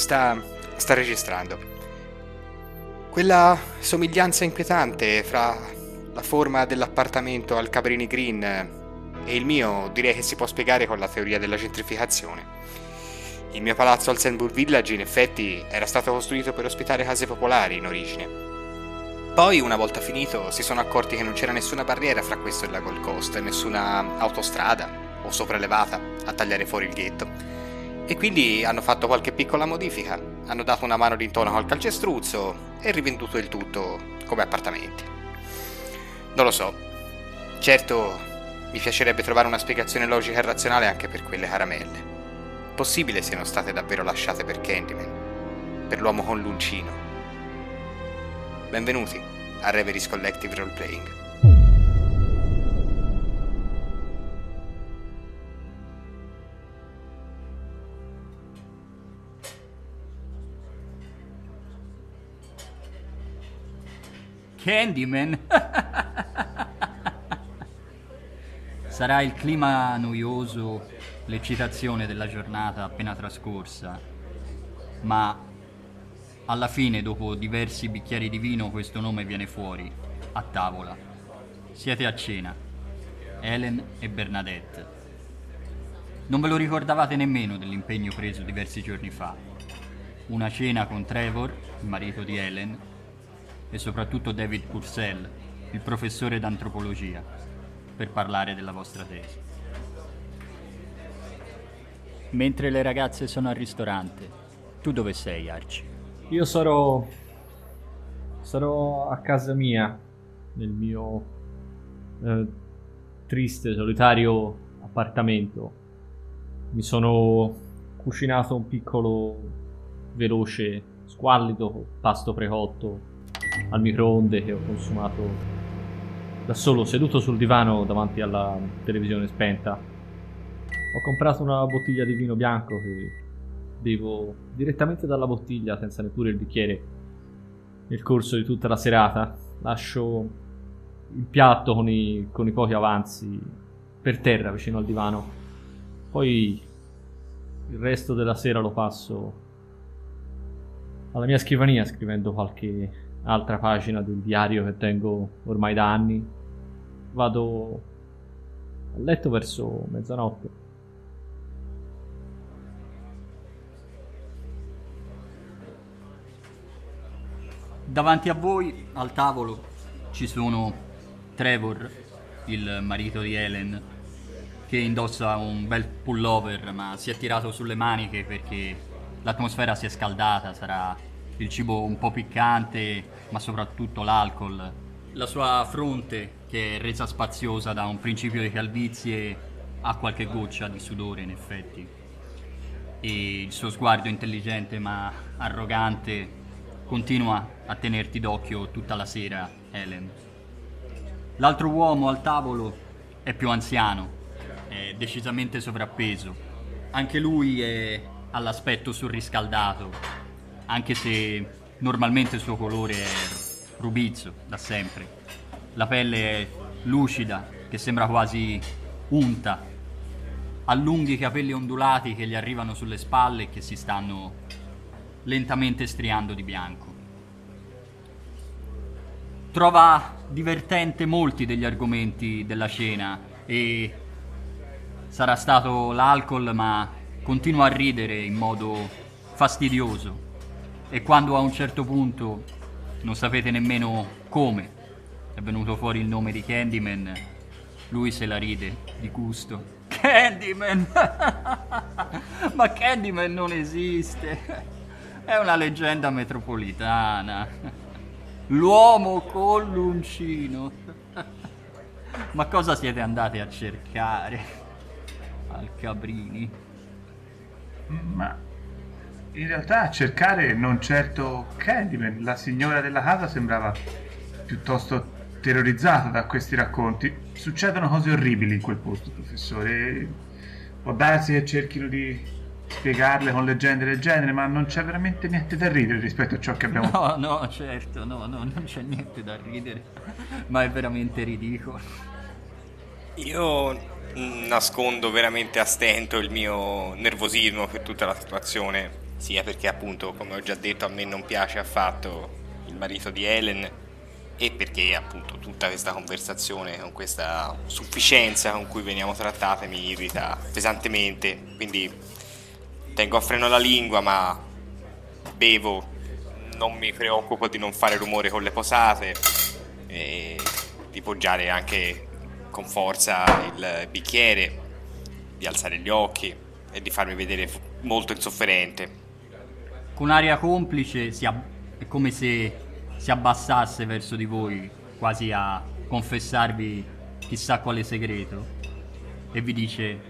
sta, sta registrando. Quella somiglianza inquietante fra la forma dell'appartamento al Cabrini Green e il mio direi che si può spiegare con la teoria della gentrificazione. Il mio palazzo al Sandburg Village in effetti era stato costruito per ospitare case popolari in origine. Poi, una volta finito, si sono accorti che non c'era nessuna barriera fra questo e la Gold Coast, nessuna autostrada o sopraelevata a tagliare fuori il ghetto e quindi hanno fatto qualche piccola modifica, hanno dato una mano d'intonaco al calcestruzzo e rivenduto il tutto come appartamenti. Non lo so. Certo, mi piacerebbe trovare una spiegazione logica e razionale anche per quelle caramelle. Possibile siano state davvero lasciate per Candyman, per l'uomo con l'uncino. Benvenuti a Reveries Collective Roleplaying. Candyman. Sarà il clima noioso, l'eccitazione della giornata appena trascorsa, ma alla fine, dopo diversi bicchieri di vino, questo nome viene fuori, a tavola. Siete a cena, Helen e Bernadette. Non ve lo ricordavate nemmeno dell'impegno preso diversi giorni fa. Una cena con Trevor, il marito di Helen, e soprattutto David Purcell, il professore d'antropologia, per parlare della vostra tesi. Mentre le ragazze sono al ristorante, tu dove sei, Arci? Io sarò. sarò a casa mia, nel mio eh, triste, solitario appartamento. Mi sono cucinato un piccolo, veloce, squallido pasto precotto al microonde che ho consumato da solo, seduto sul divano davanti alla televisione spenta. Ho comprato una bottiglia di vino bianco che bevo direttamente dalla bottiglia senza neppure il bicchiere nel corso di tutta la serata. Lascio il piatto con i, con i pochi avanzi per terra vicino al divano. Poi il resto della sera lo passo alla mia scrivania scrivendo qualche altra pagina del diario che tengo ormai da anni. Vado a letto verso mezzanotte. Davanti a voi, al tavolo, ci sono Trevor, il marito di Helen, che indossa un bel pullover ma si è tirato sulle maniche perché l'atmosfera si è scaldata, sarà il cibo un po' piccante, ma soprattutto l'alcol. La sua fronte, che è resa spaziosa da un principio di calvizie, ha qualche goccia di sudore in effetti. E il suo sguardo intelligente ma arrogante continua a tenerti d'occhio tutta la sera, Helen. L'altro uomo al tavolo è più anziano, è decisamente sovrappeso. Anche lui è all'aspetto surriscaldato, anche se normalmente il suo colore è rubizzo da sempre. La pelle è lucida, che sembra quasi unta, ha lunghi capelli ondulati che gli arrivano sulle spalle e che si stanno lentamente striando di bianco. Trova divertente molti degli argomenti della cena e sarà stato l'alcol, ma continua a ridere in modo fastidioso e quando a un certo punto non sapete nemmeno come è venuto fuori il nome di Candyman, lui se la ride di gusto. Candyman! Ma Candyman non esiste! È una leggenda metropolitana. L'uomo con l'uncino. Ma cosa siete andati a cercare al Cabrini? Ma in realtà a cercare non certo Candyman, la signora della casa sembrava piuttosto terrorizzata da questi racconti. Succedono cose orribili in quel posto, professore. Può darsi che cerchino di spiegarle con leggende del genere, ma non c'è veramente niente da ridere rispetto a ciò che abbiamo No, no, certo, no, no, non c'è niente da ridere, ma è veramente ridicolo. Io nascondo veramente a stento il mio nervosismo per tutta la situazione sia perché appunto, come ho già detto, a me non piace affatto il marito di Helen e perché appunto tutta questa conversazione con questa sufficienza con cui veniamo trattate mi irrita pesantemente, quindi tengo a freno la lingua ma bevo, non mi preoccupo di non fare rumore con le posate e di poggiare anche con forza il bicchiere, di alzare gli occhi e di farmi vedere molto insofferente. Con aria complice ab- è come se si abbassasse verso di voi, quasi a confessarvi chissà quale segreto, e vi dice,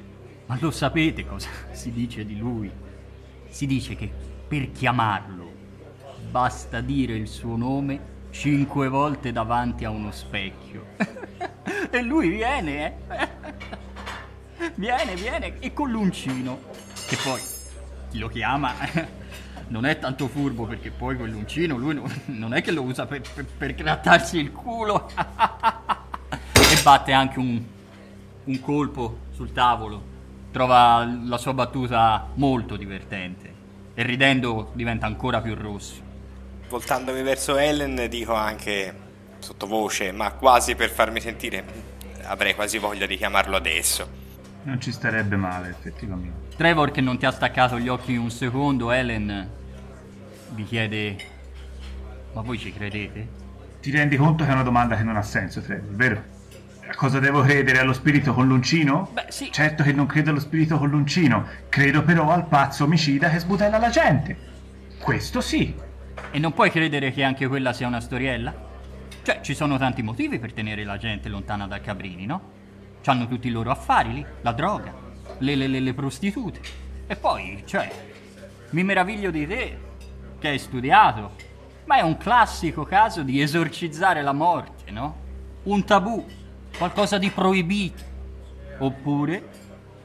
ma lo sapete cosa si dice di lui? Si dice che per chiamarlo basta dire il suo nome cinque volte davanti a uno specchio. e lui viene, eh? viene, viene, e con l'uncino, che poi chi lo chiama non è tanto furbo perché poi quell'uncino lui non è che lo usa per, per, per grattarsi il culo e batte anche un, un colpo sul tavolo. Trova la sua battuta molto divertente e ridendo diventa ancora più rosso. Voltandomi verso Ellen dico anche sottovoce, ma quasi per farmi sentire, avrei quasi voglia di chiamarlo adesso. Non ci starebbe male, effettivamente. Trevor, che non ti ha staccato gli occhi un secondo, Ellen vi chiede: Ma voi ci credete? Ti rendi conto che è una domanda che non ha senso, Trevor, vero? A cosa devo credere? Allo spirito con l'uncino? Beh, sì. Certo che non credo allo spirito con l'uncino, credo però al pazzo omicida che sbutella la gente. Questo sì. E non puoi credere che anche quella sia una storiella? Cioè, ci sono tanti motivi per tenere la gente lontana da Cabrini, no? C'hanno tutti i loro affari lì, la droga, le, le, le, le prostitute. E poi, cioè, mi meraviglio di te, che hai studiato, ma è un classico caso di esorcizzare la morte, no? Un tabù, qualcosa di proibito. Oppure,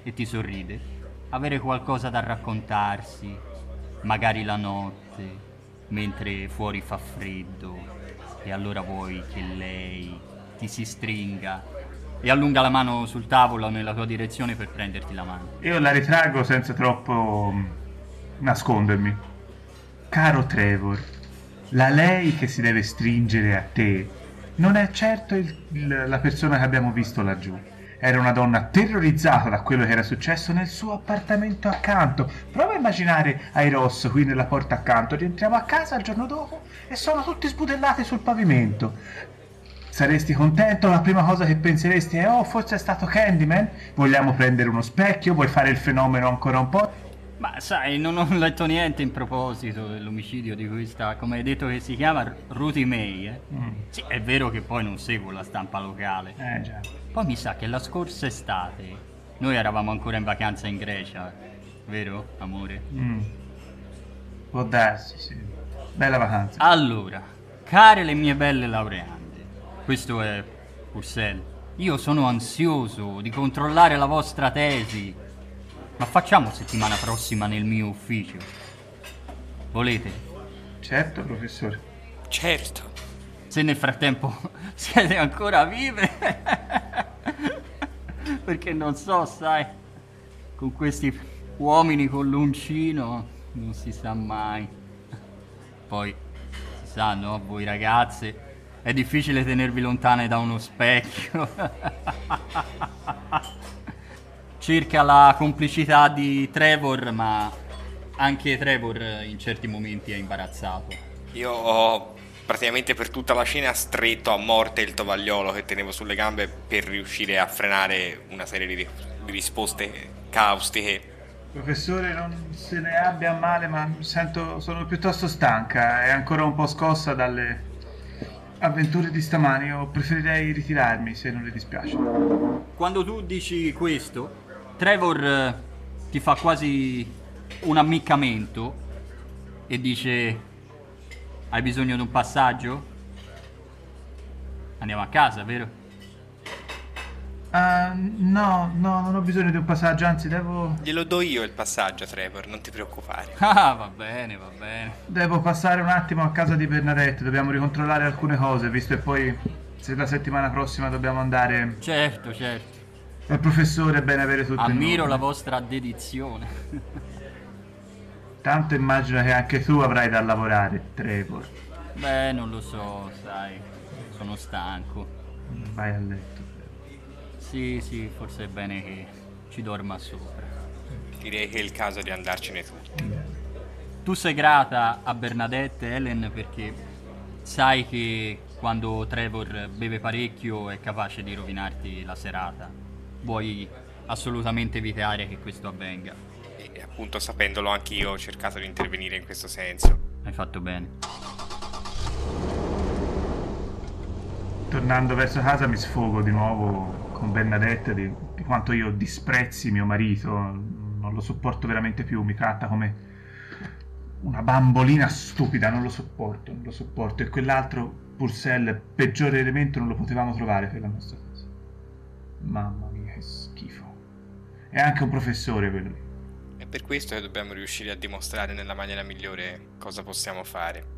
e ti sorride, avere qualcosa da raccontarsi, magari la notte, mentre fuori fa freddo, e allora vuoi che lei ti si stringa e allunga la mano sul tavolo nella tua direzione per prenderti la mano. Io la ritraggo senza troppo nascondermi. Caro Trevor, la lei che si deve stringere a te non è certo il- il- la persona che abbiamo visto laggiù. Era una donna terrorizzata da quello che era successo nel suo appartamento accanto. Prova a immaginare ai Ross qui nella porta accanto. Rientriamo a casa il giorno dopo e sono tutti sbudellati sul pavimento. Saresti contento? La prima cosa che penseresti è: Oh, forse è stato Candyman? Vogliamo prendere uno specchio? Vuoi fare il fenomeno ancora un po'? Ma sai, non ho letto niente in proposito dell'omicidio di questa, come hai detto che si chiama, Ruthie May, eh? Mm. Sì, è vero che poi non seguo la stampa locale. Eh già. Poi mi sa che la scorsa estate noi eravamo ancora in vacanza in Grecia, vero, amore? Mm. Può darsi, sì. Bella vacanza. Allora, care le mie belle laureande, questo è Purcell. Io sono ansioso di controllare la vostra tesi. Ma facciamo settimana prossima nel mio ufficio. Volete? Certo, professore. Certo. Se nel frattempo siete ancora vive. Perché non so, sai, con questi uomini con l'uncino non si sa mai. Poi, si sa, no, voi ragazze, è difficile tenervi lontane da uno specchio. Cerca la complicità di Trevor, ma anche Trevor in certi momenti è imbarazzato. Io ho praticamente per tutta la scena stretto a morte il tovagliolo che tenevo sulle gambe per riuscire a frenare una serie di, di risposte caustiche. Professore, non se ne abbia a male, ma sento, sono piuttosto stanca e ancora un po' scossa dalle avventure di stamani. Io preferirei ritirarmi se non le dispiace. Quando tu dici questo, Trevor eh, ti fa quasi un ammiccamento e dice: Hai bisogno di un passaggio? Andiamo a casa, vero? Ah, no, no, non ho bisogno di un passaggio, anzi devo, Glielo do io il passaggio, Trevor, non ti preoccupare. Ah, va bene, va bene. devo passare un attimo a casa di Bernadette. Dobbiamo ricontrollare alcune cose, visto che poi se la settimana prossima dobbiamo andare Certo, certo. Al professore è bene avere tutto in Ammiro la vostra dedizione. Tanto immagino che anche tu avrai da lavorare, Trevor. Beh, non lo so, sai. Sono stanco. Vai a letto. Sì, sì, forse è bene che ci dorma sopra. Direi che è il caso di andarcene tutti. Tu sei grata a Bernadette, Ellen, perché sai che quando Trevor beve parecchio è capace di rovinarti la serata. Vuoi assolutamente evitare che questo avvenga. E appunto sapendolo anch'io ho cercato di intervenire in questo senso. Hai fatto bene. Tornando verso casa mi sfogo di nuovo con Bernadette di, di quanto io disprezzi mio marito. Non lo sopporto veramente più, mi tratta come una bambolina stupida, non lo sopporto, non lo sopporto. E quell'altro Purcell, peggiore elemento, non lo potevamo trovare per la nostra casa. Mamma che schifo. È anche un professore quello lì. È per questo che dobbiamo riuscire a dimostrare nella maniera migliore cosa possiamo fare.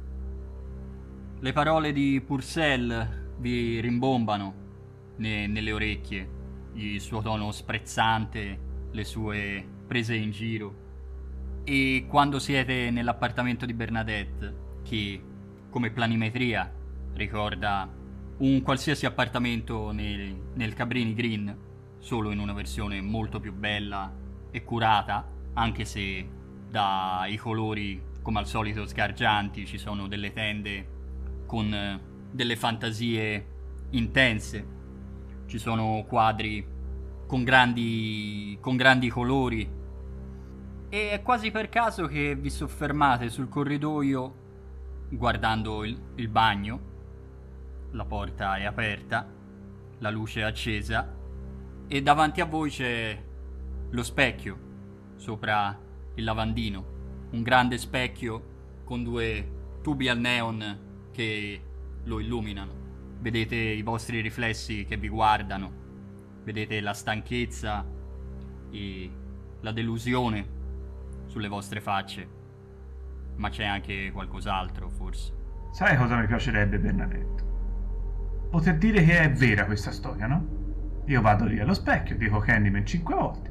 Le parole di Purcell vi rimbombano ne- nelle orecchie, il suo tono sprezzante, le sue prese in giro. E quando siete nell'appartamento di Bernadette, che come planimetria ricorda un qualsiasi appartamento nel, nel Cabrini Green, solo in una versione molto più bella e curata, anche se dai colori come al solito sgargianti ci sono delle tende con eh, delle fantasie intense, ci sono quadri con grandi, con grandi colori. E è quasi per caso che vi soffermate sul corridoio guardando il, il bagno, la porta è aperta, la luce è accesa e davanti a voi c'è lo specchio sopra il lavandino, un grande specchio con due tubi al neon che lo illuminano. Vedete i vostri riflessi che vi guardano, vedete la stanchezza e la delusione sulle vostre facce, ma c'è anche qualcos'altro forse. Sai cosa mi piacerebbe, Bernadette? Poter dire che è vera questa storia, no? Io vado lì allo specchio, dico Candyman cinque volte.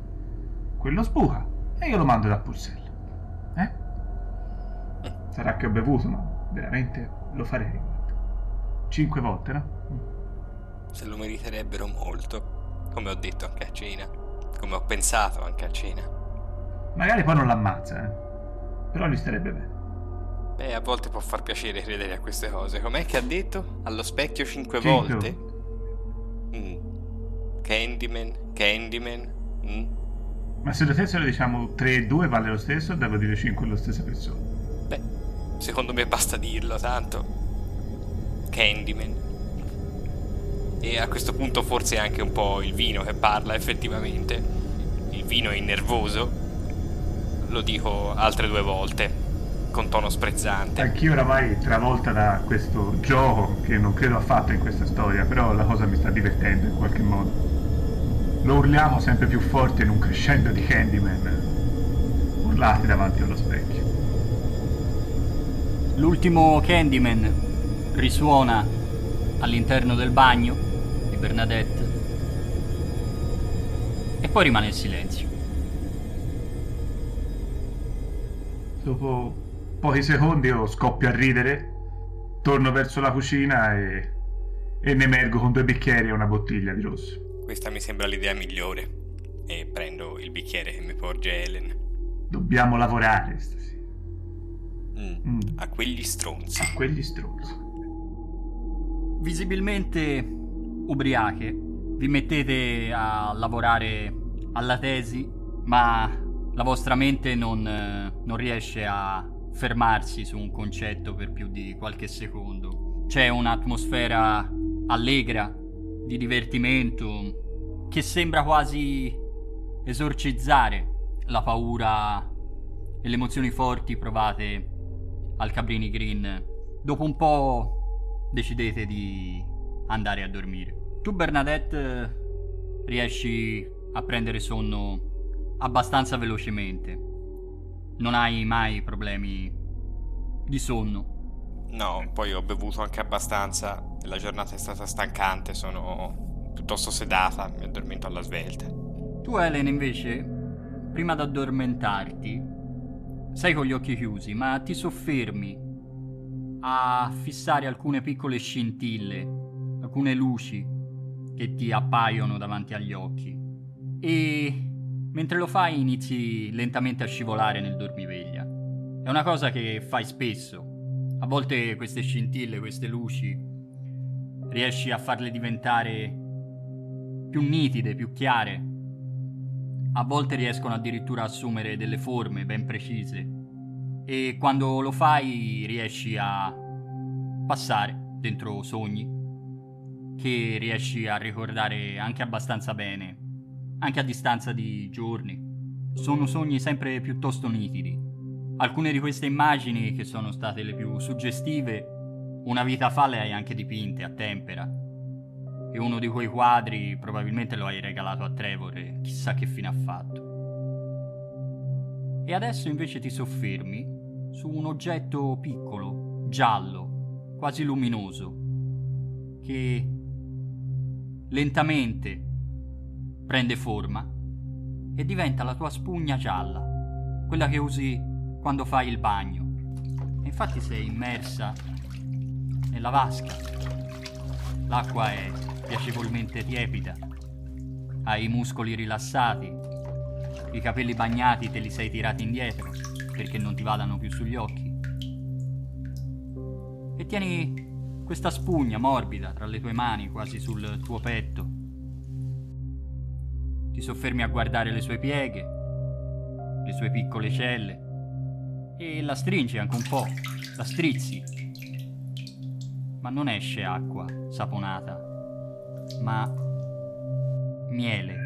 Quello sbuca e io lo mando da Purcell. Eh? Sarà che ho bevuto, ma veramente lo farei. Cinque volte, no? Se lo meriterebbero molto, come ho detto anche a cena, come ho pensato anche a cena. Magari poi non l'ammazza, eh? Però gli starebbe bene. Beh, a volte può far piacere credere a queste cose. Com'è che ha detto? Allo specchio cinque, Cinque volte? Mm. Candyman, Candyman. Mm. Ma se lo stesso lo diciamo 3 e 2 vale lo stesso, devo dire 5 alla stessa persona. Beh, secondo me basta dirlo, tanto. Candyman. E a questo punto forse è anche un po' il vino che parla, effettivamente. Il vino è nervoso. Lo dico altre due volte, con tono sprezzante. Anch'io oramai travolta da questo gioco che non credo affatto in questa storia, però la cosa mi sta divertendo in qualche modo. Lo urliamo sempre più forte in un crescendo di Candyman, urlati davanti allo specchio. L'ultimo Candyman risuona all'interno del bagno di Bernadette e poi rimane il silenzio. Dopo pochi secondi io scoppio a ridere, torno verso la cucina e, e ne emergo con due bicchieri e una bottiglia di rosso. Questa mi sembra l'idea migliore. E prendo il bicchiere che mi porge Helen. Dobbiamo lavorare stasera. Mm, Mm. A quegli stronzi. A quegli stronzi. Visibilmente ubriache, vi mettete a lavorare alla tesi, ma la vostra mente non, eh, non riesce a fermarsi su un concetto per più di qualche secondo. C'è un'atmosfera allegra, di divertimento, che sembra quasi esorcizzare la paura e le emozioni forti provate al Cabrini Green. Dopo un po' decidete di andare a dormire. Tu Bernadette riesci a prendere sonno abbastanza velocemente. Non hai mai problemi di sonno. No, poi ho bevuto anche abbastanza. La giornata è stata stancante, sono piuttosto sedata, mi addormento alla svelta. Tu Helen invece, prima di addormentarti, sei con gli occhi chiusi, ma ti soffermi a fissare alcune piccole scintille, alcune luci che ti appaiono davanti agli occhi. E mentre lo fai inizi lentamente a scivolare nel dormiveglia. È una cosa che fai spesso. A volte queste scintille, queste luci, riesci a farle diventare più nitide, più chiare. A volte riescono addirittura a assumere delle forme ben precise. E quando lo fai riesci a passare dentro sogni che riesci a ricordare anche abbastanza bene, anche a distanza di giorni. Sono sogni sempre piuttosto nitidi. Alcune di queste immagini, che sono state le più suggestive, una vita fa le hai anche dipinte a tempera. E uno di quei quadri probabilmente lo hai regalato a Trevor e chissà che fine ha fatto. E adesso invece ti soffermi su un oggetto piccolo, giallo, quasi luminoso, che lentamente prende forma e diventa la tua spugna gialla, quella che usi quando fai il bagno. E infatti sei immersa nella vasca. L'acqua è piacevolmente tiepida, hai i muscoli rilassati, i capelli bagnati te li sei tirati indietro perché non ti vadano più sugli occhi. E tieni questa spugna morbida tra le tue mani, quasi sul tuo petto. Ti soffermi a guardare le sue pieghe, le sue piccole celle, e la stringi anche un po', la strizzi. Ma non esce acqua saponata, ma miele.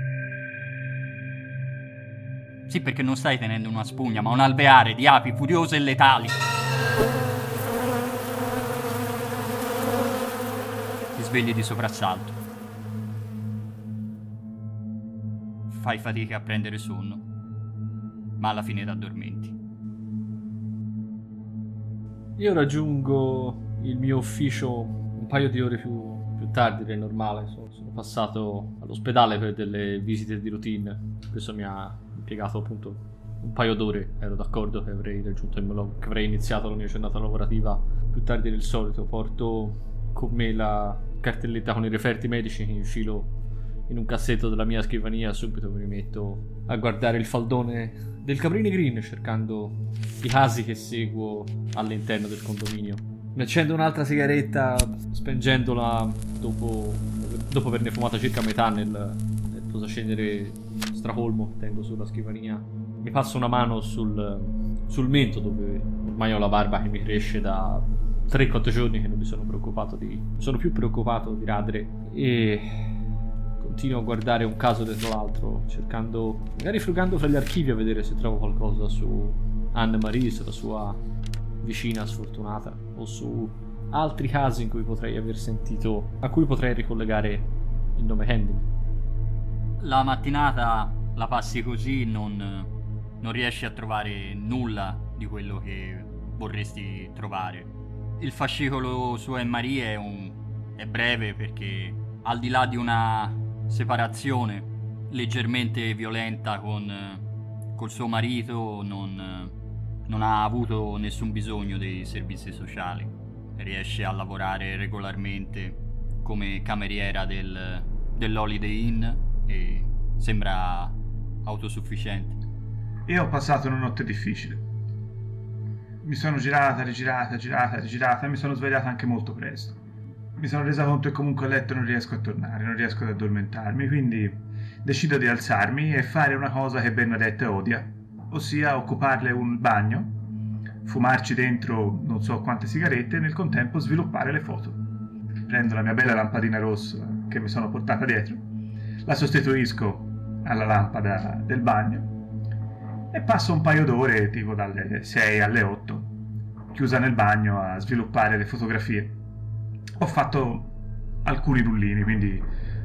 Sì, perché non stai tenendo una spugna, ma un alveare di api furiose e letali. svegli di soprassalto. Fai fatica a prendere sonno, ma alla fine ti addormenti. Io raggiungo il mio ufficio un paio di ore più, più tardi del normale. Sono, sono, passato all'ospedale per delle visite di routine. Questo mi ha impiegato appunto un paio d'ore. Ero d'accordo che avrei raggiunto il che avrei iniziato la mia giornata lavorativa più tardi del solito. Porto con me la cartelletta con i referti medici che infilo in un cassetto della mia scrivania subito mi rimetto a guardare il faldone del Caprini Green cercando i casi che seguo all'interno del condominio. Mi accendo un'altra sigaretta spengendola dopo, dopo averne fumata circa metà nel, nel posacenere stracolmo tengo sulla scrivania. Mi passo una mano sul, sul mento dove ormai ho la barba che mi cresce da 3-4 giorni che non mi sono preoccupato di... sono più preoccupato di radere e continuo a guardare un caso dietro l'altro, cercando, magari frugando fra gli archivi a vedere se trovo qualcosa su Anne Marie, la sua vicina sfortunata, o su altri casi in cui potrei aver sentito, a cui potrei ricollegare il nome Handy. La mattinata la passi così, non, non riesci a trovare nulla di quello che vorresti trovare il fascicolo su Marie è, un, è breve perché al di là di una separazione leggermente violenta con col suo marito non, non, ha avuto nessun bisogno dei servizi sociali. Riesce a lavorare regolarmente come cameriera del, dell'Holiday Inn e sembra autosufficiente. Io ho passato una notte difficile mi sono girata, rigirata, girata, rigirata e mi sono svegliata anche molto presto. Mi sono resa conto che comunque a letto non riesco a tornare, non riesco ad addormentarmi, quindi decido di alzarmi e fare una cosa che Bernadette odia, ossia occuparle un bagno, fumarci dentro non so quante sigarette e nel contempo sviluppare le foto. Prendo la mia bella lampadina rossa che mi sono portata dietro, la sostituisco alla lampada del bagno e passo un paio d'ore, tipo dalle 6 alle 8, chiusa nel bagno a sviluppare le fotografie. Ho fatto alcuni rullini, quindi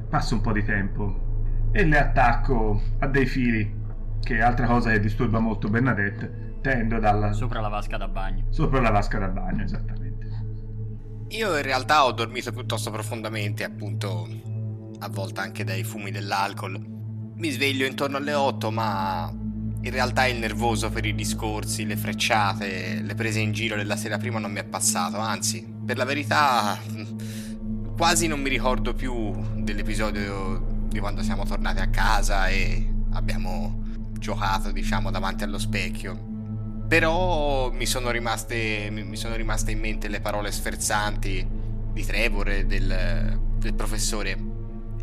passo un po' di tempo e le attacco a dei fili, che è altra cosa che disturba molto Bernadette, tendo dalla... Sopra la vasca da bagno. Sopra la vasca da bagno, esattamente. Io in realtà ho dormito piuttosto profondamente, appunto, a volte anche dai fumi dell'alcol. Mi sveglio intorno alle 8, ma in realtà il nervoso per i discorsi, le frecciate, le prese in giro della sera prima non mi è passato, anzi, per la verità quasi non mi ricordo più dell'episodio di quando siamo tornati a casa e abbiamo giocato, diciamo, davanti allo specchio. Però mi sono rimaste, mi sono rimaste in mente le parole sferzanti di Trevor e del, del professore.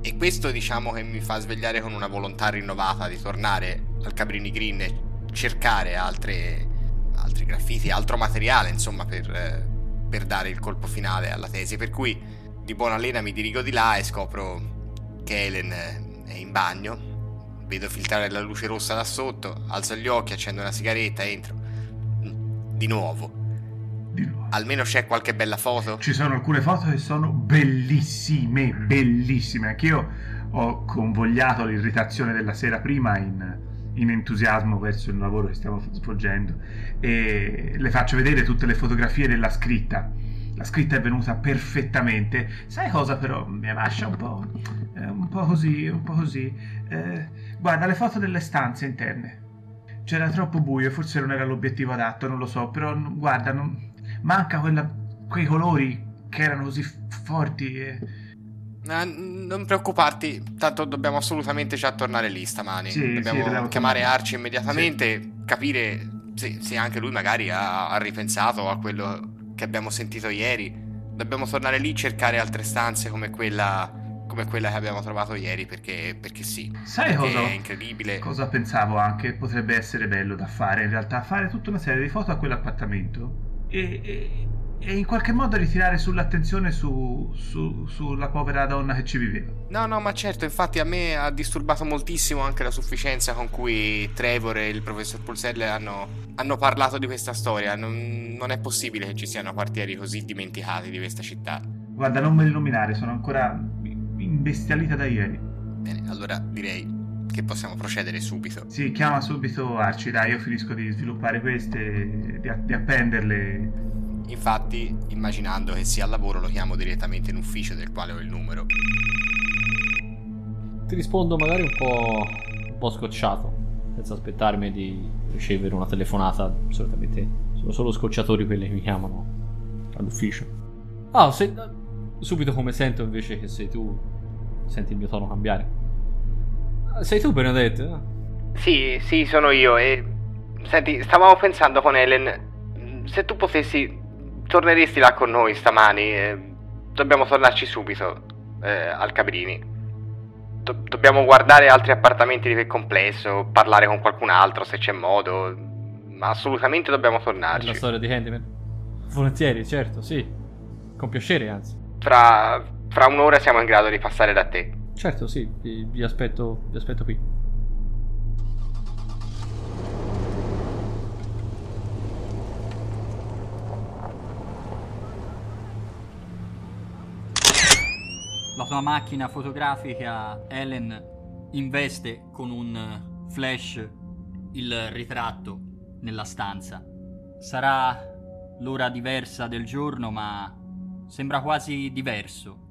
E questo diciamo che mi fa svegliare con una volontà rinnovata di tornare al Cabrini Green e cercare altre, altri graffiti, altro materiale, insomma, per, per dare il colpo finale alla tesi. Per cui di buona lena mi dirigo di là e scopro che Helen è in bagno. Vedo filtrare la luce rossa da sotto, alzo gli occhi, accendo una sigaretta, entro. Di nuovo. Di nuovo. Almeno c'è qualche bella foto? Ci sono alcune foto che sono bellissime, bellissime. Anch'io ho convogliato l'irritazione della sera prima in, in entusiasmo verso il lavoro che stiamo svolgendo e le faccio vedere tutte le fotografie della scritta. La scritta è venuta perfettamente. Sai cosa però mi lascia un po', eh, un po' così, un po' così. Eh, guarda le foto delle stanze interne. C'era troppo buio, forse non era l'obiettivo adatto, non lo so, però guarda, non, manca quella, quei colori che erano così forti e... Eh, non preoccuparti, tanto dobbiamo assolutamente già tornare lì stamani. Sì, dobbiamo sì, chiamare tornare. Arci immediatamente, sì. capire se, se, anche lui magari ha, ha, ripensato a quello che abbiamo sentito ieri. Dobbiamo tornare lì, cercare altre stanze come quella, come quella che abbiamo trovato ieri, perché, perché sì. Sai perché cosa? È incredibile. Cosa pensavo anche potrebbe essere bello da fare in realtà? Fare tutta una serie di foto a quell'appartamento e, e, e in qualche modo ritirare sull'attenzione su, su, sulla povera donna che ci viveva. No, no, ma certo, infatti a me ha disturbato moltissimo anche la sufficienza con cui Trevor e il professor Pulselle hanno, hanno parlato di questa storia. Non, non, è possibile che ci siano quartieri così dimenticati di questa città. Guarda, non me li nominare, sono ancora imbestialita da ieri. Bene, allora direi che possiamo procedere subito. Sì, chiama subito Arci, dai, io finisco di sviluppare queste, di, di appenderle. Infatti, immaginando che sia al lavoro, lo chiamo direttamente in ufficio del quale ho il numero. Ti rispondo magari un po', un po scocciato, senza aspettarmi di ricevere una telefonata. Solitamente sono solo scocciatori quelli che mi chiamano all'ufficio. Ah, se, subito come sento invece che sei tu, senti il mio tono cambiare. Sei tu Benedette? Sì, sì, sono io e... Senti, stavamo pensando con Helen, se tu potessi, torneresti là con noi stamani, eh, dobbiamo tornarci subito, eh, al Cabrini. Do- dobbiamo guardare altri appartamenti di quel complesso, parlare con qualcun altro se c'è modo, ma assolutamente dobbiamo tornarci. La storia di Handyman? Volentieri, certo, sì. Con piacere, anzi. Fra, fra un'ora siamo in grado di passare da te. Certo, sì, vi, vi, aspetto, vi aspetto qui. La tua macchina fotografica, Ellen, investe con un flash il ritratto nella stanza. Sarà l'ora diversa del giorno, ma sembra quasi diverso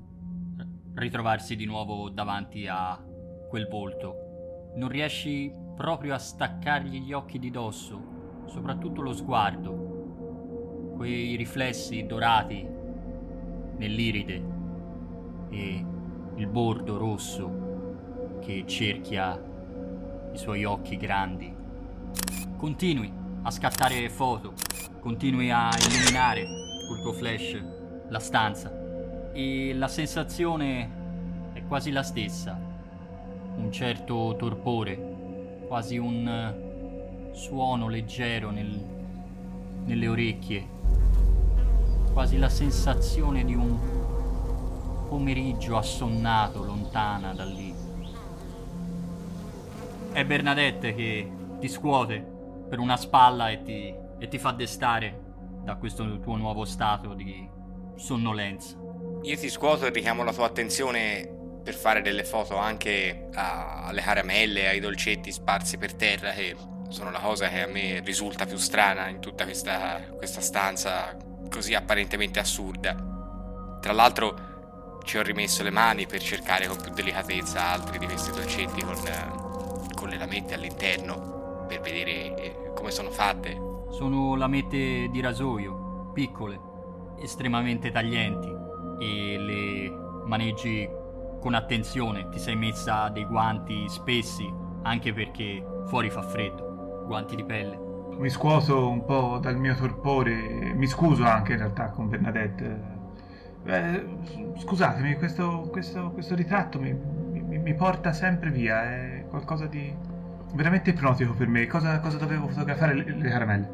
ritrovarsi di nuovo davanti a quel volto. Non riesci proprio a staccargli gli occhi di dosso, soprattutto lo sguardo, quei riflessi dorati nell'iride e il bordo rosso che cerchia i suoi occhi grandi. Continui a scattare foto, continui a illuminare col tuo flash la stanza e la sensazione è quasi la stessa. Un certo torpore, quasi un suono leggero nel, nelle orecchie, quasi la sensazione di un pomeriggio assonnato lontana da lì. È Bernadette che ti scuote per una spalla e ti, e ti fa destare da questo tuo nuovo stato di sonnolenza. Io ti scuoto e richiamo la tua attenzione per fare delle foto anche alle caramelle, ai dolcetti sparsi per terra che sono la cosa che a me risulta più strana in tutta questa, questa stanza così apparentemente assurda. Tra l'altro ci ho rimesso le mani per cercare con più delicatezza altri di questi dolcetti con, con le lamette all'interno per vedere eh, come sono fatte. Sono lamette di rasoio, piccole, estremamente taglienti e le maneggi con attenzione. Ti sei messa dei guanti spessi anche perché fuori fa freddo, guanti di pelle. Mi scuoto un po' dal mio torpore, mi scuso anche in realtà con Bernadette. Eh, scusatemi, questo, questo, questo ritratto mi, mi, mi, porta sempre via, è qualcosa di veramente ipnotico per me. Cosa, cosa dovevo fotografare? Le, le, caramelle.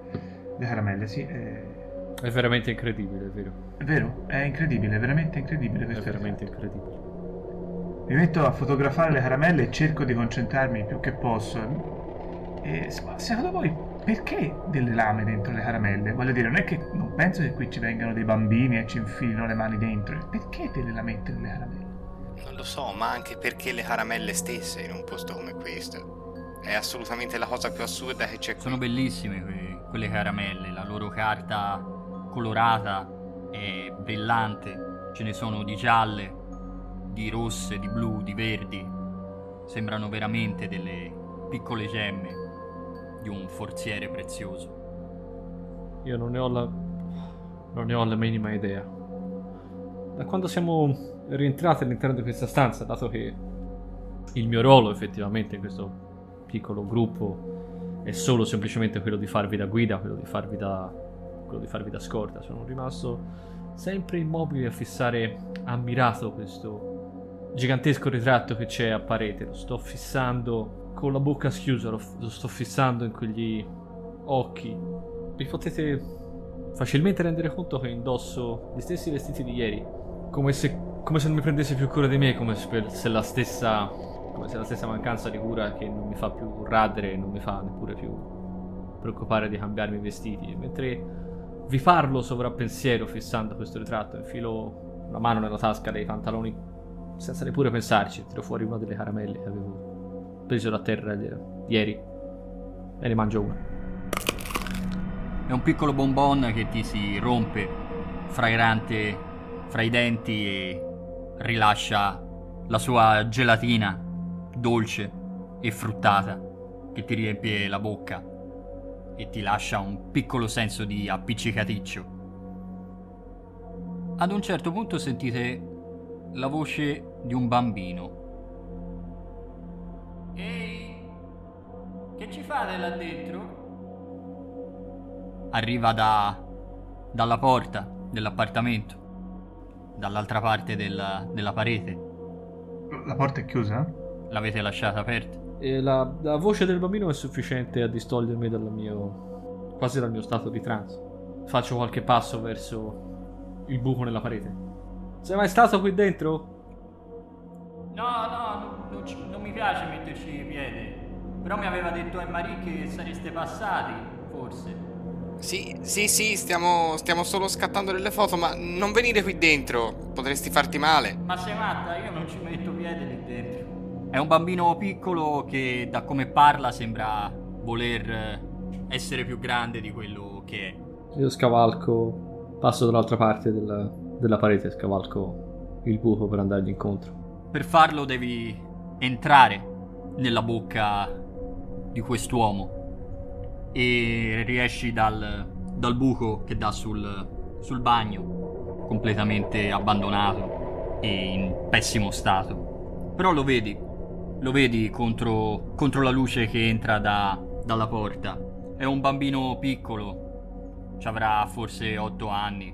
Le caramelle, sì. È... è veramente incredibile, è vero. È vero, è incredibile, è veramente incredibile. È veramente incredibile. Mi metto a fotografare le caramelle e cerco di concentrarmi più che posso. E secondo voi perché delle lame dentro le caramelle? Voglio dire, non è che non penso che qui ci vengano dei bambini e ci infilino le mani dentro. Perché delle lamette nelle caramelle? Non lo so, ma anche perché le caramelle stesse in un posto come questo. È assolutamente la cosa più assurda che c'è qui. Sono bellissime que- quelle caramelle, la loro carta colorata è brillante, ce ne sono di gialle, di rosse, di blu, di verdi. Sembrano veramente delle piccole gemme di un forziere prezioso. Io non ne ho la. non ne ho la minima idea. Da quando siamo rientrati all'interno di questa stanza, dato che il mio ruolo effettivamente in questo piccolo gruppo è solo semplicemente quello di farvi da guida, quello di farvi da, quello di farvi da scorta, sono rimasto sempre immobile a fissare ammirato questo gigantesco ritratto che c'è a parete. Lo sto fissando con la bocca schiusa, lo, lo sto fissando in quegli occhi. Vi potete facilmente rendere conto che indosso gli stessi vestiti di ieri. Come se, come se non mi prendesse più cura di me, come se la stessa. Come se la stessa mancanza di cura che non mi fa più radere non mi fa neppure più preoccupare di cambiarmi i vestiti. Mentre vi parlo sovrappensiero fissando questo ritratto, infilo una mano nella tasca dei pantaloni senza neppure pensarci, tiro fuori una delle caramelle che avevo preso da terra ieri e ne mangio una. È un piccolo bonbon che ti si rompe fragrante fra i denti e rilascia la sua gelatina dolce e fruttata che ti riempie la bocca e ti lascia un piccolo senso di appiccicaticcio. Ad un certo punto sentite la voce di un bambino. Ehi, che ci fate là dentro? Arriva da, dalla porta dell'appartamento, dall'altra parte della, della parete. La porta è chiusa? L'avete lasciata aperta? E la, la voce del bambino è sufficiente a distogliermi dal mio, quasi dal mio stato di trance. Faccio qualche passo verso il buco nella parete. Sei mai stato qui dentro? No, no, non, non, non mi piace metterci i piedi. Però mi aveva detto Marie che sareste passati, forse. Sì, sì, sì, stiamo, stiamo solo scattando delle foto, ma non venire qui dentro, potresti farti male. Ma sei matta, io non ci metto piede lì dentro. È un bambino piccolo che da come parla sembra voler essere più grande di quello che è. Io scavalco, passo dall'altra parte della, della parete, scavalco il buco per andargli incontro. Per farlo devi entrare nella bocca di quest'uomo e riesci dal, dal buco che dà sul, sul bagno, completamente abbandonato e in pessimo stato. Però lo vedi, lo vedi contro, contro la luce che entra da, dalla porta. È un bambino piccolo, ci avrà forse 8 anni,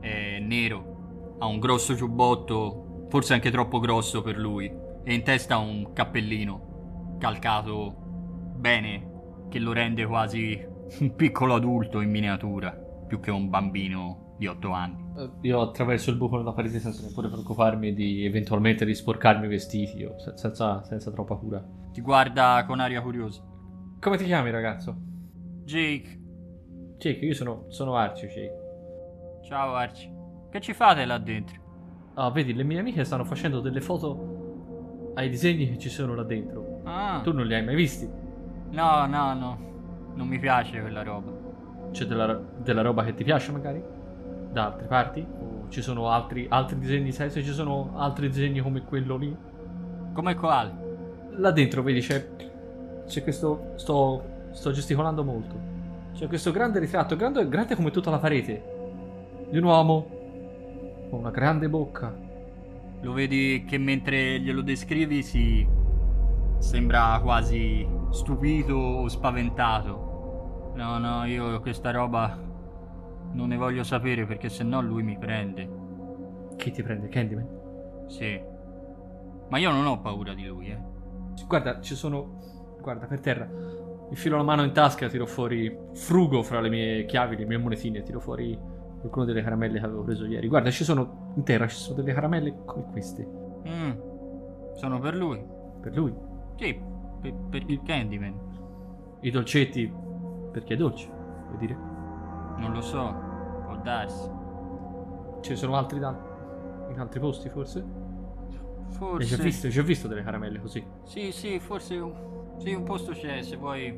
è nero, ha un grosso giubbotto forse anche troppo grosso per lui, e in testa un cappellino calcato bene che lo rende quasi un piccolo adulto in miniatura, più che un bambino di 8 anni. Eh, io attraverso il buco della parete senza neppure preoccuparmi di eventualmente di sporcarmi i vestiti, io, senza, senza troppa cura. Ti guarda con aria curiosa. Come ti chiami ragazzo? Jake. Jake, io sono, sono Archie, Jake. Ciao Archie. Che ci fate là dentro? Ah, vedi, le mie amiche stanno facendo delle foto ai disegni che ci sono là dentro. Ah. Tu non li hai mai visti? No, no, no. Non mi piace quella roba. C'è della, della roba che ti piace magari? Da altre parti? O ci sono altri, altri disegni? Sai se ci sono altri disegni come quello lì? Come quale? Là dentro, vedi, c'è... c'è questo. Sto. Sto gesticolando molto. C'è questo grande ritratto, grande, grande come tutta la parete. Di un uomo. Con una grande bocca. Lo vedi che mentre glielo descrivi si sembra quasi stupito o spaventato. No, no, io questa roba non ne voglio sapere perché sennò lui mi prende. Chi ti prende? Candyman? Sì. Ma io non ho paura di lui, eh. Guarda, ci sono. Guarda, per terra. Infilo la mano in tasca, tiro fuori. Frugo fra le mie chiavi, le mie monetine, tiro fuori qualcuno delle caramelle che avevo preso ieri. Guarda, ci sono. In terra ci sono delle caramelle come queste. Mm. Sono per lui. Per lui. Sì, per, per il Candyman. I dolcetti. Perché è dolce, vuoi dire? Non lo so, darsi. Ne sono altri da. in altri posti, forse? Forse. già visto, hai già visto delle caramelle così? Sì, sì, forse un... Sì, un posto c'è, se vuoi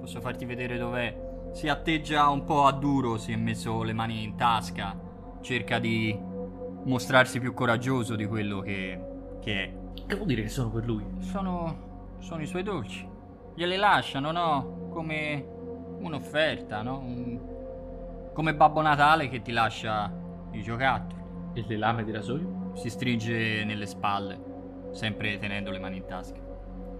posso farti vedere dov'è. Si atteggia un po' a duro, si è messo le mani in tasca, cerca di mostrarsi più coraggioso di quello che, che è. Che vuol dire che sono per lui? Sono, sono i suoi dolci. Gliele lasciano, no? Come un'offerta, no? Un- Come Babbo Natale che ti lascia i giocattoli. E le lame di rasoio? Si stringe nelle spalle, sempre tenendo le mani in tasca.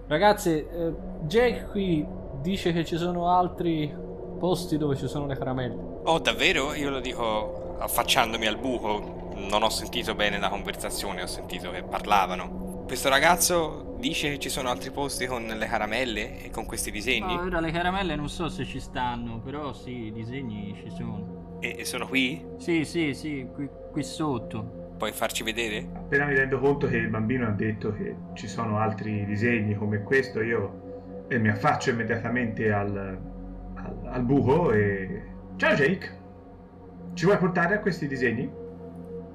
Ragazze, eh, Jake qui dice che ci sono altri posti dove ci sono le caramelle. Oh, davvero? Io lo dico affacciandomi al buco. Non ho sentito bene la conversazione, ho sentito che parlavano. Questo ragazzo dice che ci sono altri posti con le caramelle e con questi disegni? Ora le caramelle non so se ci stanno, però sì, i disegni ci sono. E, e sono qui? Sì, sì, sì, qui, qui sotto. Puoi farci vedere? Appena mi rendo conto che il bambino ha detto che ci sono altri disegni come questo, io eh, mi affaccio immediatamente al, al, al buco e... Ciao Jake! Ci vuoi portare a questi disegni?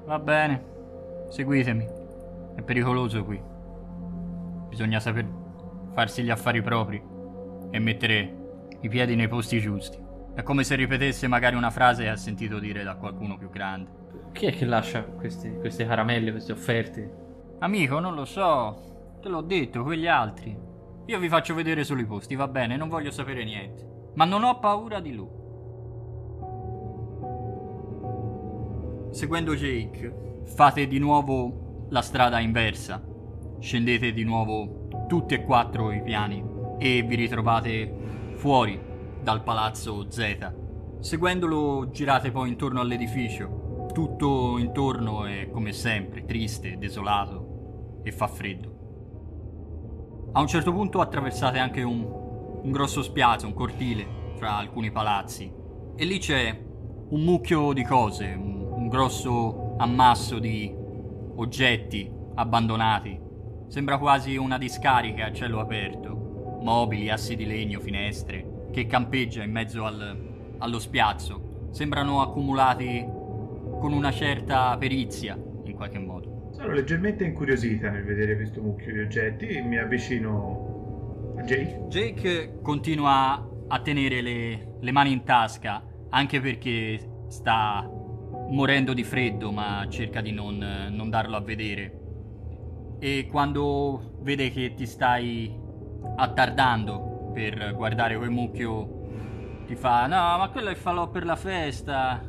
Va bene, seguitemi. È pericoloso qui. Bisogna saper farsi gli affari propri e mettere i piedi nei posti giusti. È come se ripetesse magari una frase che ha sentito dire da qualcuno più grande. Chi è che lascia queste, queste caramelle, queste offerte? Amico, non lo so. Te l'ho detto, quegli altri. Io vi faccio vedere solo i posti, va bene? Non voglio sapere niente. Ma non ho paura di lui. Seguendo Jake, fate di nuovo la strada inversa. Scendete di nuovo tutti e quattro i piani e vi ritrovate fuori dal palazzo Z. Seguendolo girate poi intorno all'edificio. Tutto intorno è come sempre triste, desolato e fa freddo. A un certo punto attraversate anche un, un grosso spiazzo, un cortile fra alcuni palazzi e lì c'è un mucchio di cose, un, un grosso ammasso di oggetti abbandonati. Sembra quasi una discarica a cielo aperto. Mobili, assi di legno, finestre, che campeggia in mezzo al- allo spiazzo. Sembrano accumulati con una certa perizia, in qualche modo. Sono leggermente incuriosita nel vedere questo mucchio di oggetti e mi avvicino a Jake. Jake continua a tenere le, le mani in tasca, anche perché sta morendo di freddo, ma cerca di non, non darlo a vedere. E quando vede che ti stai attardando per guardare quel mucchio, ti fa: No, ma quello è falò per la festa.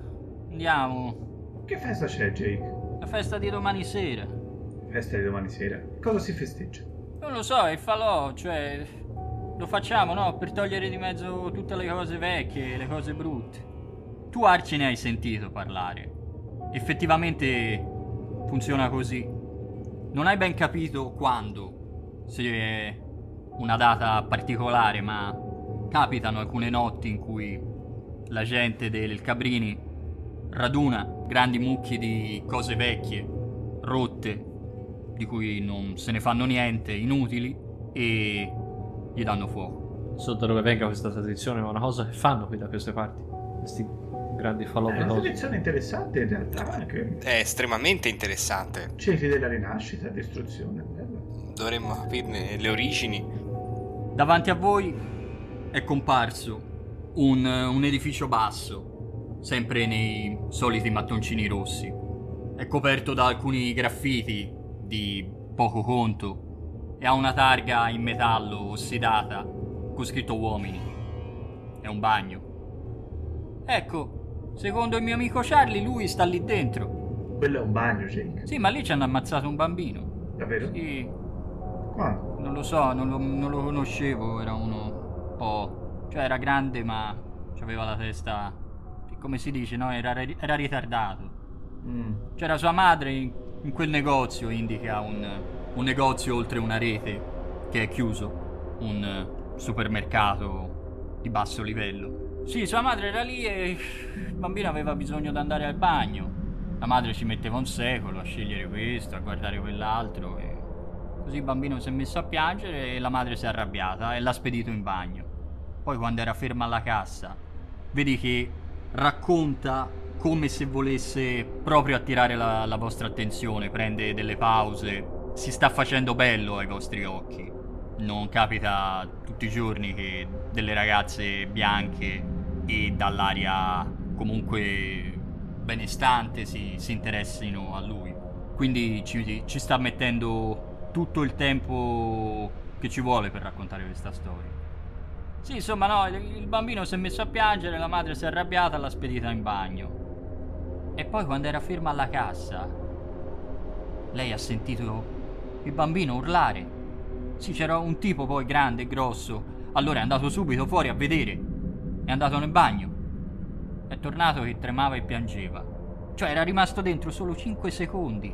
Andiamo. Che festa c'è Jake? La festa di domani sera. Festa di domani sera. Cosa si festeggia? Non lo so, è il falò, cioè. Lo facciamo, no? Per togliere di mezzo tutte le cose vecchie, le cose brutte. Tu Arci ne hai sentito parlare. Effettivamente funziona così. Non hai ben capito quando, se è una data particolare, ma capitano alcune notti in cui la gente del Cabrini raduna grandi mucchi di cose vecchie, rotte, di cui non se ne fanno niente, inutili, e gli danno fuoco. So da dove venga questa tradizione, ma è una cosa che fanno qui da queste parti. Questi grandi falò È di una cose. tradizione interessante in realtà anche. È estremamente interessante. Ceti della rinascita e distruzione. bello. Dovremmo capirne le origini. Davanti a voi è comparso un, un edificio basso, sempre nei soliti mattoncini rossi. È coperto da alcuni graffiti di poco conto e ha una targa in metallo ossidata con scritto uomini. È un bagno. Ecco, secondo il mio amico Charlie, lui sta lì dentro. Quello è un bagno, Jake. Sì, ma lì ci hanno ammazzato un bambino. Davvero? Sì, Quando? non lo so, non lo, non lo conoscevo, era uno un po'... Cioè era grande ma aveva la testa... Come si dice, no? Era, era ritardato. Mm. C'era sua madre in, in quel negozio, indica un, un negozio oltre una rete che è chiuso, un supermercato di basso livello. Sì, sua madre era lì e il bambino aveva bisogno di andare al bagno. La madre ci metteva un secolo a scegliere questo, a guardare quell'altro e così il bambino si è messo a piangere e la madre si è arrabbiata e l'ha spedito in bagno. Poi quando era ferma alla cassa, vedi che racconta come se volesse proprio attirare la, la vostra attenzione, prende delle pause, si sta facendo bello ai vostri occhi. Non capita tutti i giorni che delle ragazze bianche e dall'aria comunque benestante si, si interessino a lui. Quindi ci, ci sta mettendo tutto il tempo che ci vuole per raccontare questa storia. Sì, insomma, no, il, bambino si è messo a piangere, la madre si è arrabbiata l'ha spedita in bagno. E poi quando era ferma alla cassa, lei ha sentito il bambino urlare. Sì, c'era un tipo poi grande e grosso. Allora è andato subito fuori a vedere. È andato nel bagno. È tornato che tremava e piangeva. Cioè era rimasto dentro solo 5 secondi.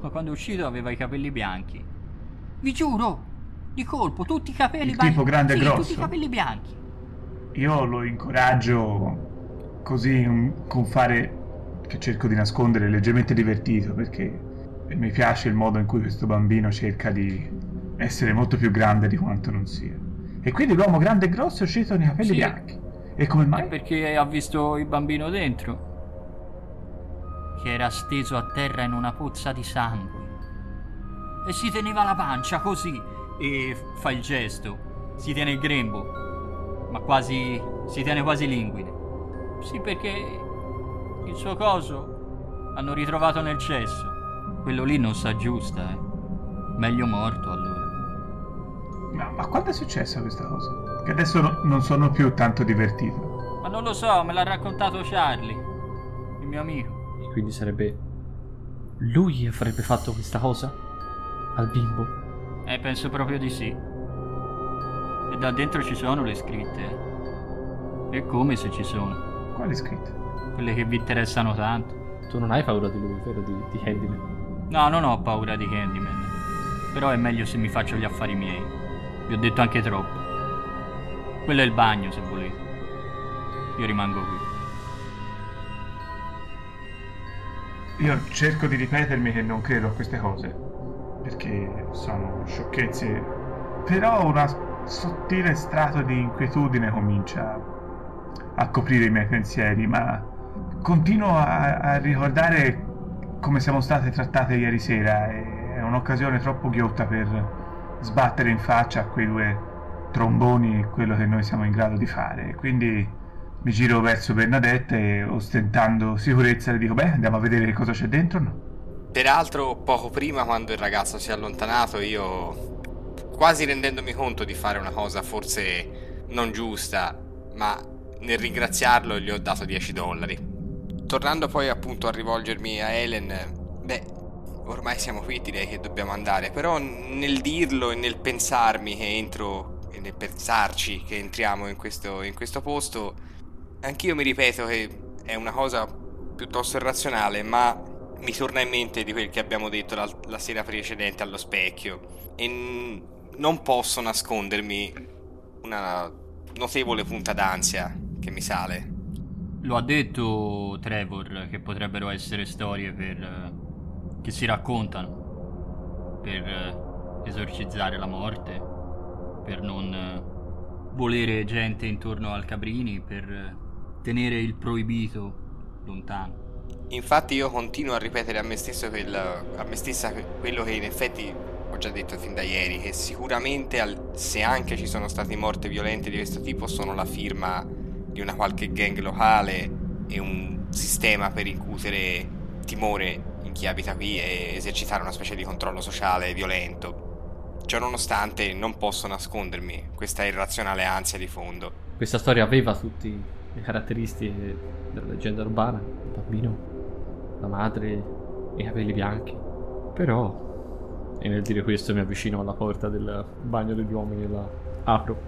Ma quando è uscito aveva i capelli bianchi. Vi giuro! Di colpo, tutti i capelli bianchi. tipo grande e sì, grosso? tutti i capelli bianchi. Io lo incoraggio così un- con fare che cerco di nascondere leggermente divertito perché mi piace il modo in cui questo bambino cerca di essere molto più grande di quanto non sia. E quindi l'uomo grande e grosso è uscito con i capelli Sì. bianchi. E come È mai? perché ha visto il bambino dentro. Che era steso a terra in una pozza di sangue. E si teneva la pancia così. E fa il gesto. Si tiene il grembo. Ma quasi. si tiene quasi linguide. Sì, perché. il suo coso. l'hanno ritrovato nel cesso. Quello lì non sa giusta, eh. Meglio morto allora. Ma, ma quando è successa questa cosa? Che adesso no- non sono più tanto divertito. Ma non lo so, me l'ha raccontato Charlie. Il mio amico. E quindi sarebbe. Lui avrebbe fatto questa cosa? Al bimbo? Eh, penso proprio di sì. E da dentro ci sono le scritte. E come se ci sono? Quali scritte? Quelle che vi interessano tanto. Tu non hai paura di lui, vero? Di, di Candyman? No, non ho paura di Candyman. Però è meglio se mi faccio gli affari miei. Vi ho detto anche troppo. Quello è il bagno, se volete. Io rimango qui. Io cerco di ripetermi che non credo a queste cose, perché sono sciocchezze, però una sottile strato di inquietudine comincia a coprire i miei pensieri, ma continuo a, a ricordare come siamo state trattate ieri sera è un'occasione troppo ghiotta per sbattere in faccia a quei due tromboni quello che noi siamo in grado di fare. Quindi mi giro verso Bernadette e ostentando sicurezza le dico beh andiamo a vedere cosa c'è dentro no? Peraltro, poco prima, quando il ragazzo si è allontanato, io, quasi rendendomi conto di fare una cosa forse non giusta, ma nel ringraziarlo gli ho dato 10 dollari. Tornando poi appunto a rivolgermi a Helen, beh, ormai siamo qui, direi che dobbiamo andare, però nel dirlo e nel pensarmi che entro, e nel pensarci che entriamo in questo, in questo posto, anch'io mi ripeto che è una cosa piuttosto irrazionale, ma mi torna in mente di quel che abbiamo detto la, la sera precedente allo specchio e n- non posso nascondermi una notevole punta d'ansia che mi sale. Lo ha detto Trevor che potrebbero essere storie per. Che si raccontano per eh, esorcizzare la morte, per non eh, volere gente intorno al Cabrini, per eh, tenere il proibito lontano. Infatti io continuo a ripetere a me quel- a me stessa que- quello che in effetti ho già detto fin da ieri, che sicuramente al- se anche ci sono state morte violente di questo tipo sono la firma di una qualche gang locale e un sistema per incutere timore chi abita qui e esercitare una specie di controllo sociale violento. Ciononostante non posso nascondermi questa irrazionale ansia di fondo. Questa storia aveva tutte le caratteristiche della leggenda urbana, il bambino, la madre e i capelli bianchi. Però, e nel dire questo mi avvicino alla porta del bagno degli uomini e la apro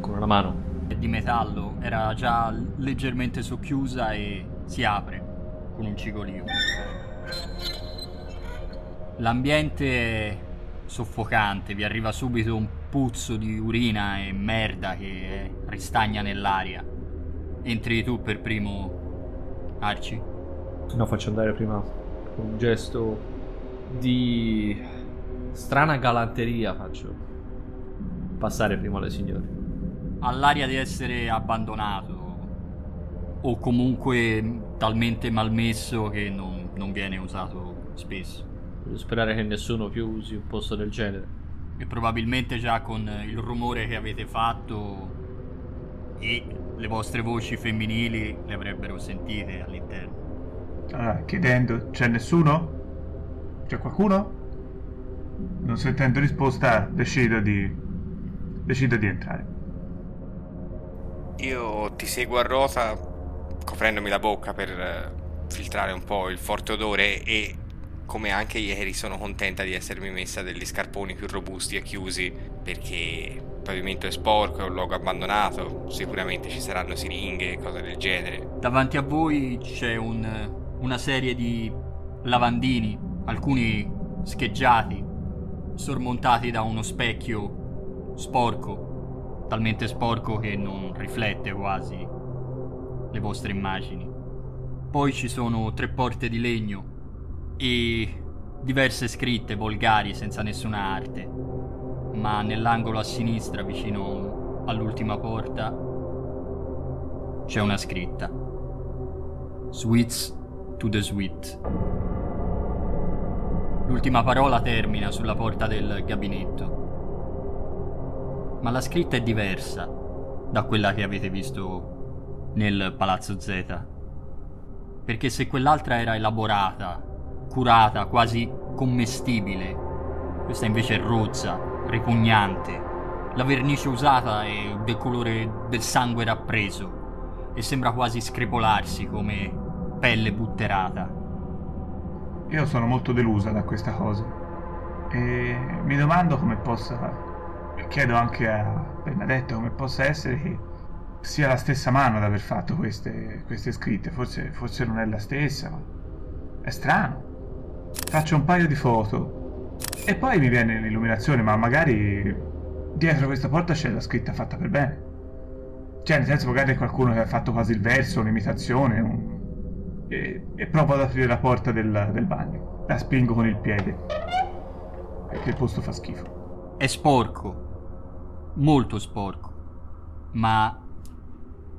con una mano. Di metallo era già leggermente socchiusa e si apre con un cigolio. L'ambiente è soffocante, vi arriva subito un puzzo di urina e merda che ristagna nell'aria. Entri tu per primo, Arci? No, faccio andare prima con un gesto di strana galanteria faccio passare prima le signore. Ha l'aria di essere abbandonato o comunque talmente malmesso che non, non viene usato spesso. Voglio sperare che nessuno più usi un posto del genere. E probabilmente già con il rumore che avete fatto e le vostre voci femminili le avrebbero sentite all'interno. Allora, chiedendo, c'è nessuno? C'è qualcuno? Non sentendo risposta, decido di. decido di entrare. Io ti seguo a rota, coprendomi la bocca per eh, filtrare un po' il forte odore e come anche ieri sono contenta di essermi messa degli scarponi più robusti e chiusi perché il pavimento è sporco, è un luogo abbandonato, sicuramente ci saranno siringhe e cose del genere. Davanti a voi c'è un, una serie di lavandini, alcuni scheggiati, sormontati da uno specchio sporco, talmente sporco che non riflette quasi le vostre immagini. Poi ci sono tre porte di legno e diverse scritte volgari senza nessuna arte. Ma nell'angolo a sinistra, vicino all'ultima porta, c'è una scritta. Sweets to the sweet. L'ultima parola termina sulla porta del gabinetto. Ma la scritta è diversa da quella che avete visto nel Palazzo Z. Perché se quell'altra era elaborata, curata, quasi commestibile. Questa invece è rozza, ripugnante. La vernice usata è del colore del sangue rappreso e sembra quasi screpolarsi come pelle butterata. Io sono molto delusa da questa cosa e mi domando come possa, chiedo anche a Bernadette come possa essere che sia la stessa mano ad aver fatto queste, queste scritte, forse, forse non è la stessa, ma è strano faccio un paio di foto e poi mi viene l'illuminazione, ma magari dietro questa porta c'è la scritta fatta per bene. Cioè, nel senso, magari è qualcuno che ha fatto quasi il verso, un'imitazione, un... e, e provo ad aprire la porta del, del bagno. La spingo con il piede. Perché il posto fa schifo. È sporco, molto sporco, ma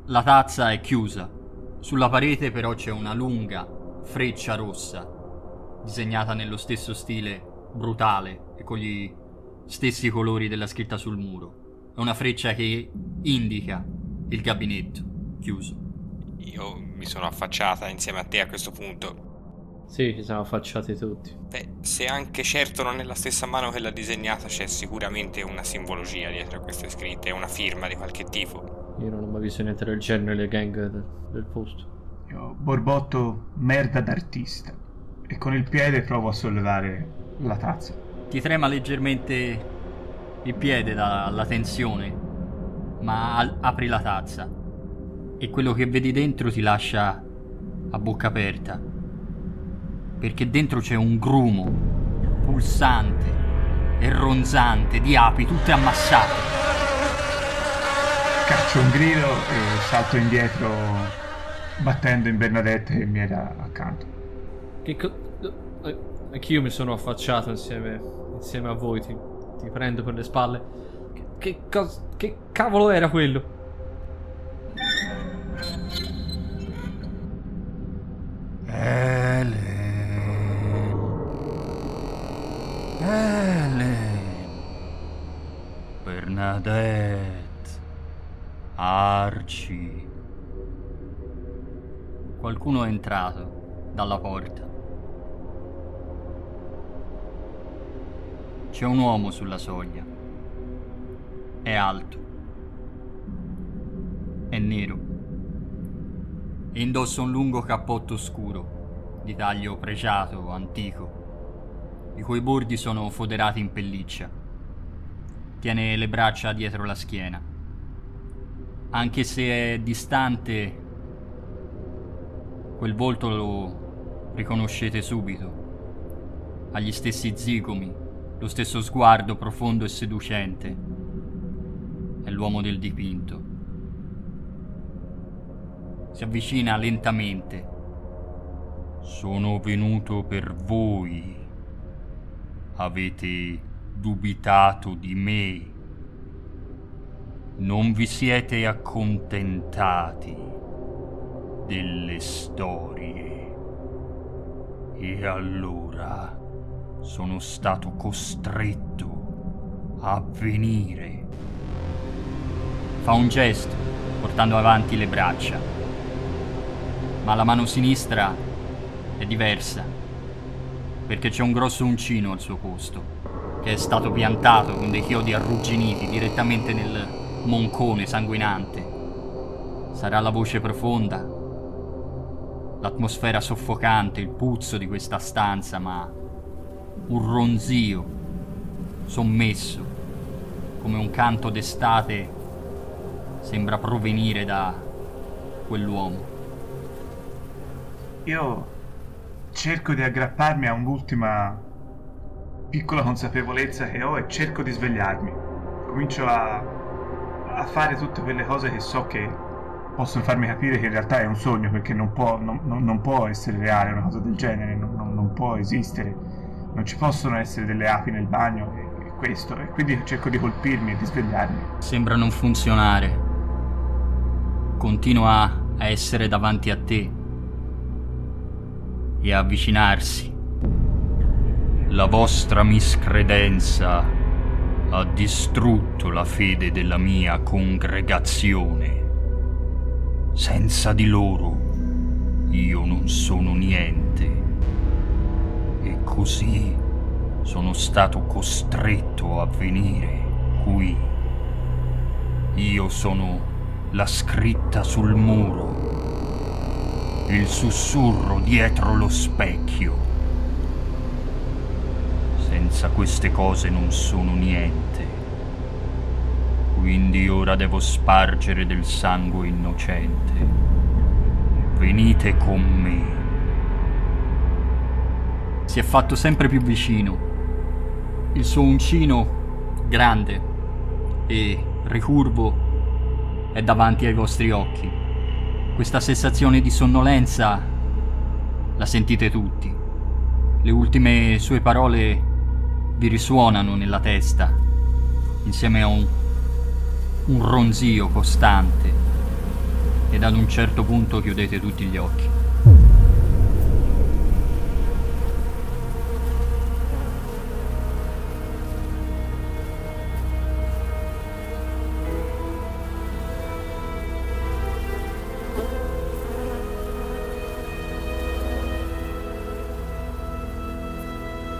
la tazza è chiusa. Sulla parete però c'è una lunga freccia rossa disegnata nello stesso stile brutale e con gli stessi colori della scritta sul muro. È una freccia che indica il gabinetto chiuso. Io mi sono affacciata insieme a te a questo punto. Sì, ci siamo affacciati tutti. Beh, se anche certo non è la stessa mano che l'ha disegnata, c'è sicuramente una simbologia dietro a queste scritte, una firma di qualche tipo. Io non ho mai visto niente del genere nelle gang del, del posto. Io borbotto merda d'artista e con il piede provo a sollevare la tazza. Ti trema leggermente il piede dalla tensione, ma al- apri la tazza e quello che vedi dentro ti lascia a bocca aperta. Perché dentro c'è un grumo pulsante e ronzante di api tutte ammassate. Caccio un grido e salto indietro battendo in Bernadette che mi era accanto. Che co- eh, Anch'io mi sono affacciato insieme, insieme a voi, ti, ti prendo per le spalle. Che, che, cos- che cavolo era quello? Elen. Elen. Bernadette. Arci. Qualcuno è entrato dalla porta. C'è un uomo sulla soglia. È alto. È nero. Indossa un lungo cappotto scuro, di taglio pregiato, antico, i cui bordi sono foderati in pelliccia. Tiene le braccia dietro la schiena. Anche se è distante, quel volto lo riconoscete subito. Ha gli stessi zigomi, lo stesso sguardo profondo e seducente. È l'uomo del dipinto. Si avvicina lentamente. Sono venuto per voi. Avete dubitato di me. Non vi siete accontentati delle storie. E allora sono stato costretto a venire. Fa un gesto, portando avanti le braccia. Ma la mano sinistra è diversa, perché c'è un grosso uncino al suo posto, che è stato piantato con dei chiodi arrugginiti direttamente nel moncone sanguinante. Sarà la voce profonda, l'atmosfera soffocante, il puzzo di questa stanza, ma un ronzio sommesso, come un canto d'estate, sembra provenire da quell'uomo. Io cerco di aggrapparmi a un'ultima piccola consapevolezza che ho e cerco di svegliarmi. Comincio a, a fare tutte quelle cose che so che possono farmi capire che in realtà è un sogno perché non può, non, non, può essere reale una cosa del genere, non, non può esistere non ci possono essere delle api nel bagno e, e questo, e quindi cerco di colpirmi e di svegliarmi. Sembra non funzionare. Continua a essere davanti a te e a avvicinarsi. La vostra miscredenza ha distrutto la fede della mia congregazione. Senza di loro io non sono niente e così sono stato costretto a venire qui. Io sono la scritta sul muro, il sussurro dietro lo specchio. Senza queste cose non sono niente. Quindi ora devo spargere del sangue innocente. Venite con me si è fatto sempre più vicino. Il suo uncino, grande e ricurvo, è davanti ai vostri occhi. Questa sensazione di sonnolenza la sentite tutti. Le ultime sue parole vi risuonano nella testa, insieme a un, un ronzio costante, ed ad un certo punto chiudete tutti gli occhi.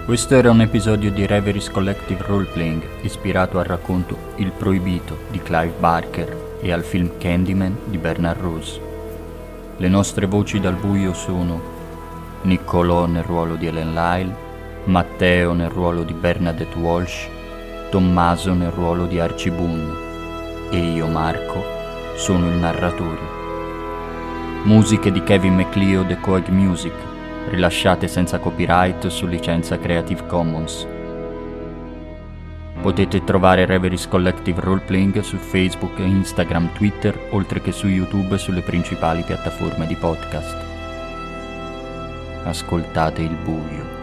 Questo era un episodio di Reveries Collective Roleplaying ispirato al racconto Il Proibito di Clive Barker e al film Candyman di Bernard Rose. Le nostre voci dal buio sono Niccolò nel ruolo di Ellen Lyle, Matteo nel ruolo di Bernadette Walsh, Tommaso nel ruolo di Archie Boone e io Marco sono il narratore. Musiche di Kevin MacLeod e Coeg Music rilasciate senza copyright su licenza Creative Commons. Potete trovare Reveries Collective Roleplaying su Facebook, Instagram, Twitter, oltre che su YouTube e sulle principali piattaforme di podcast. Ascoltate il buio.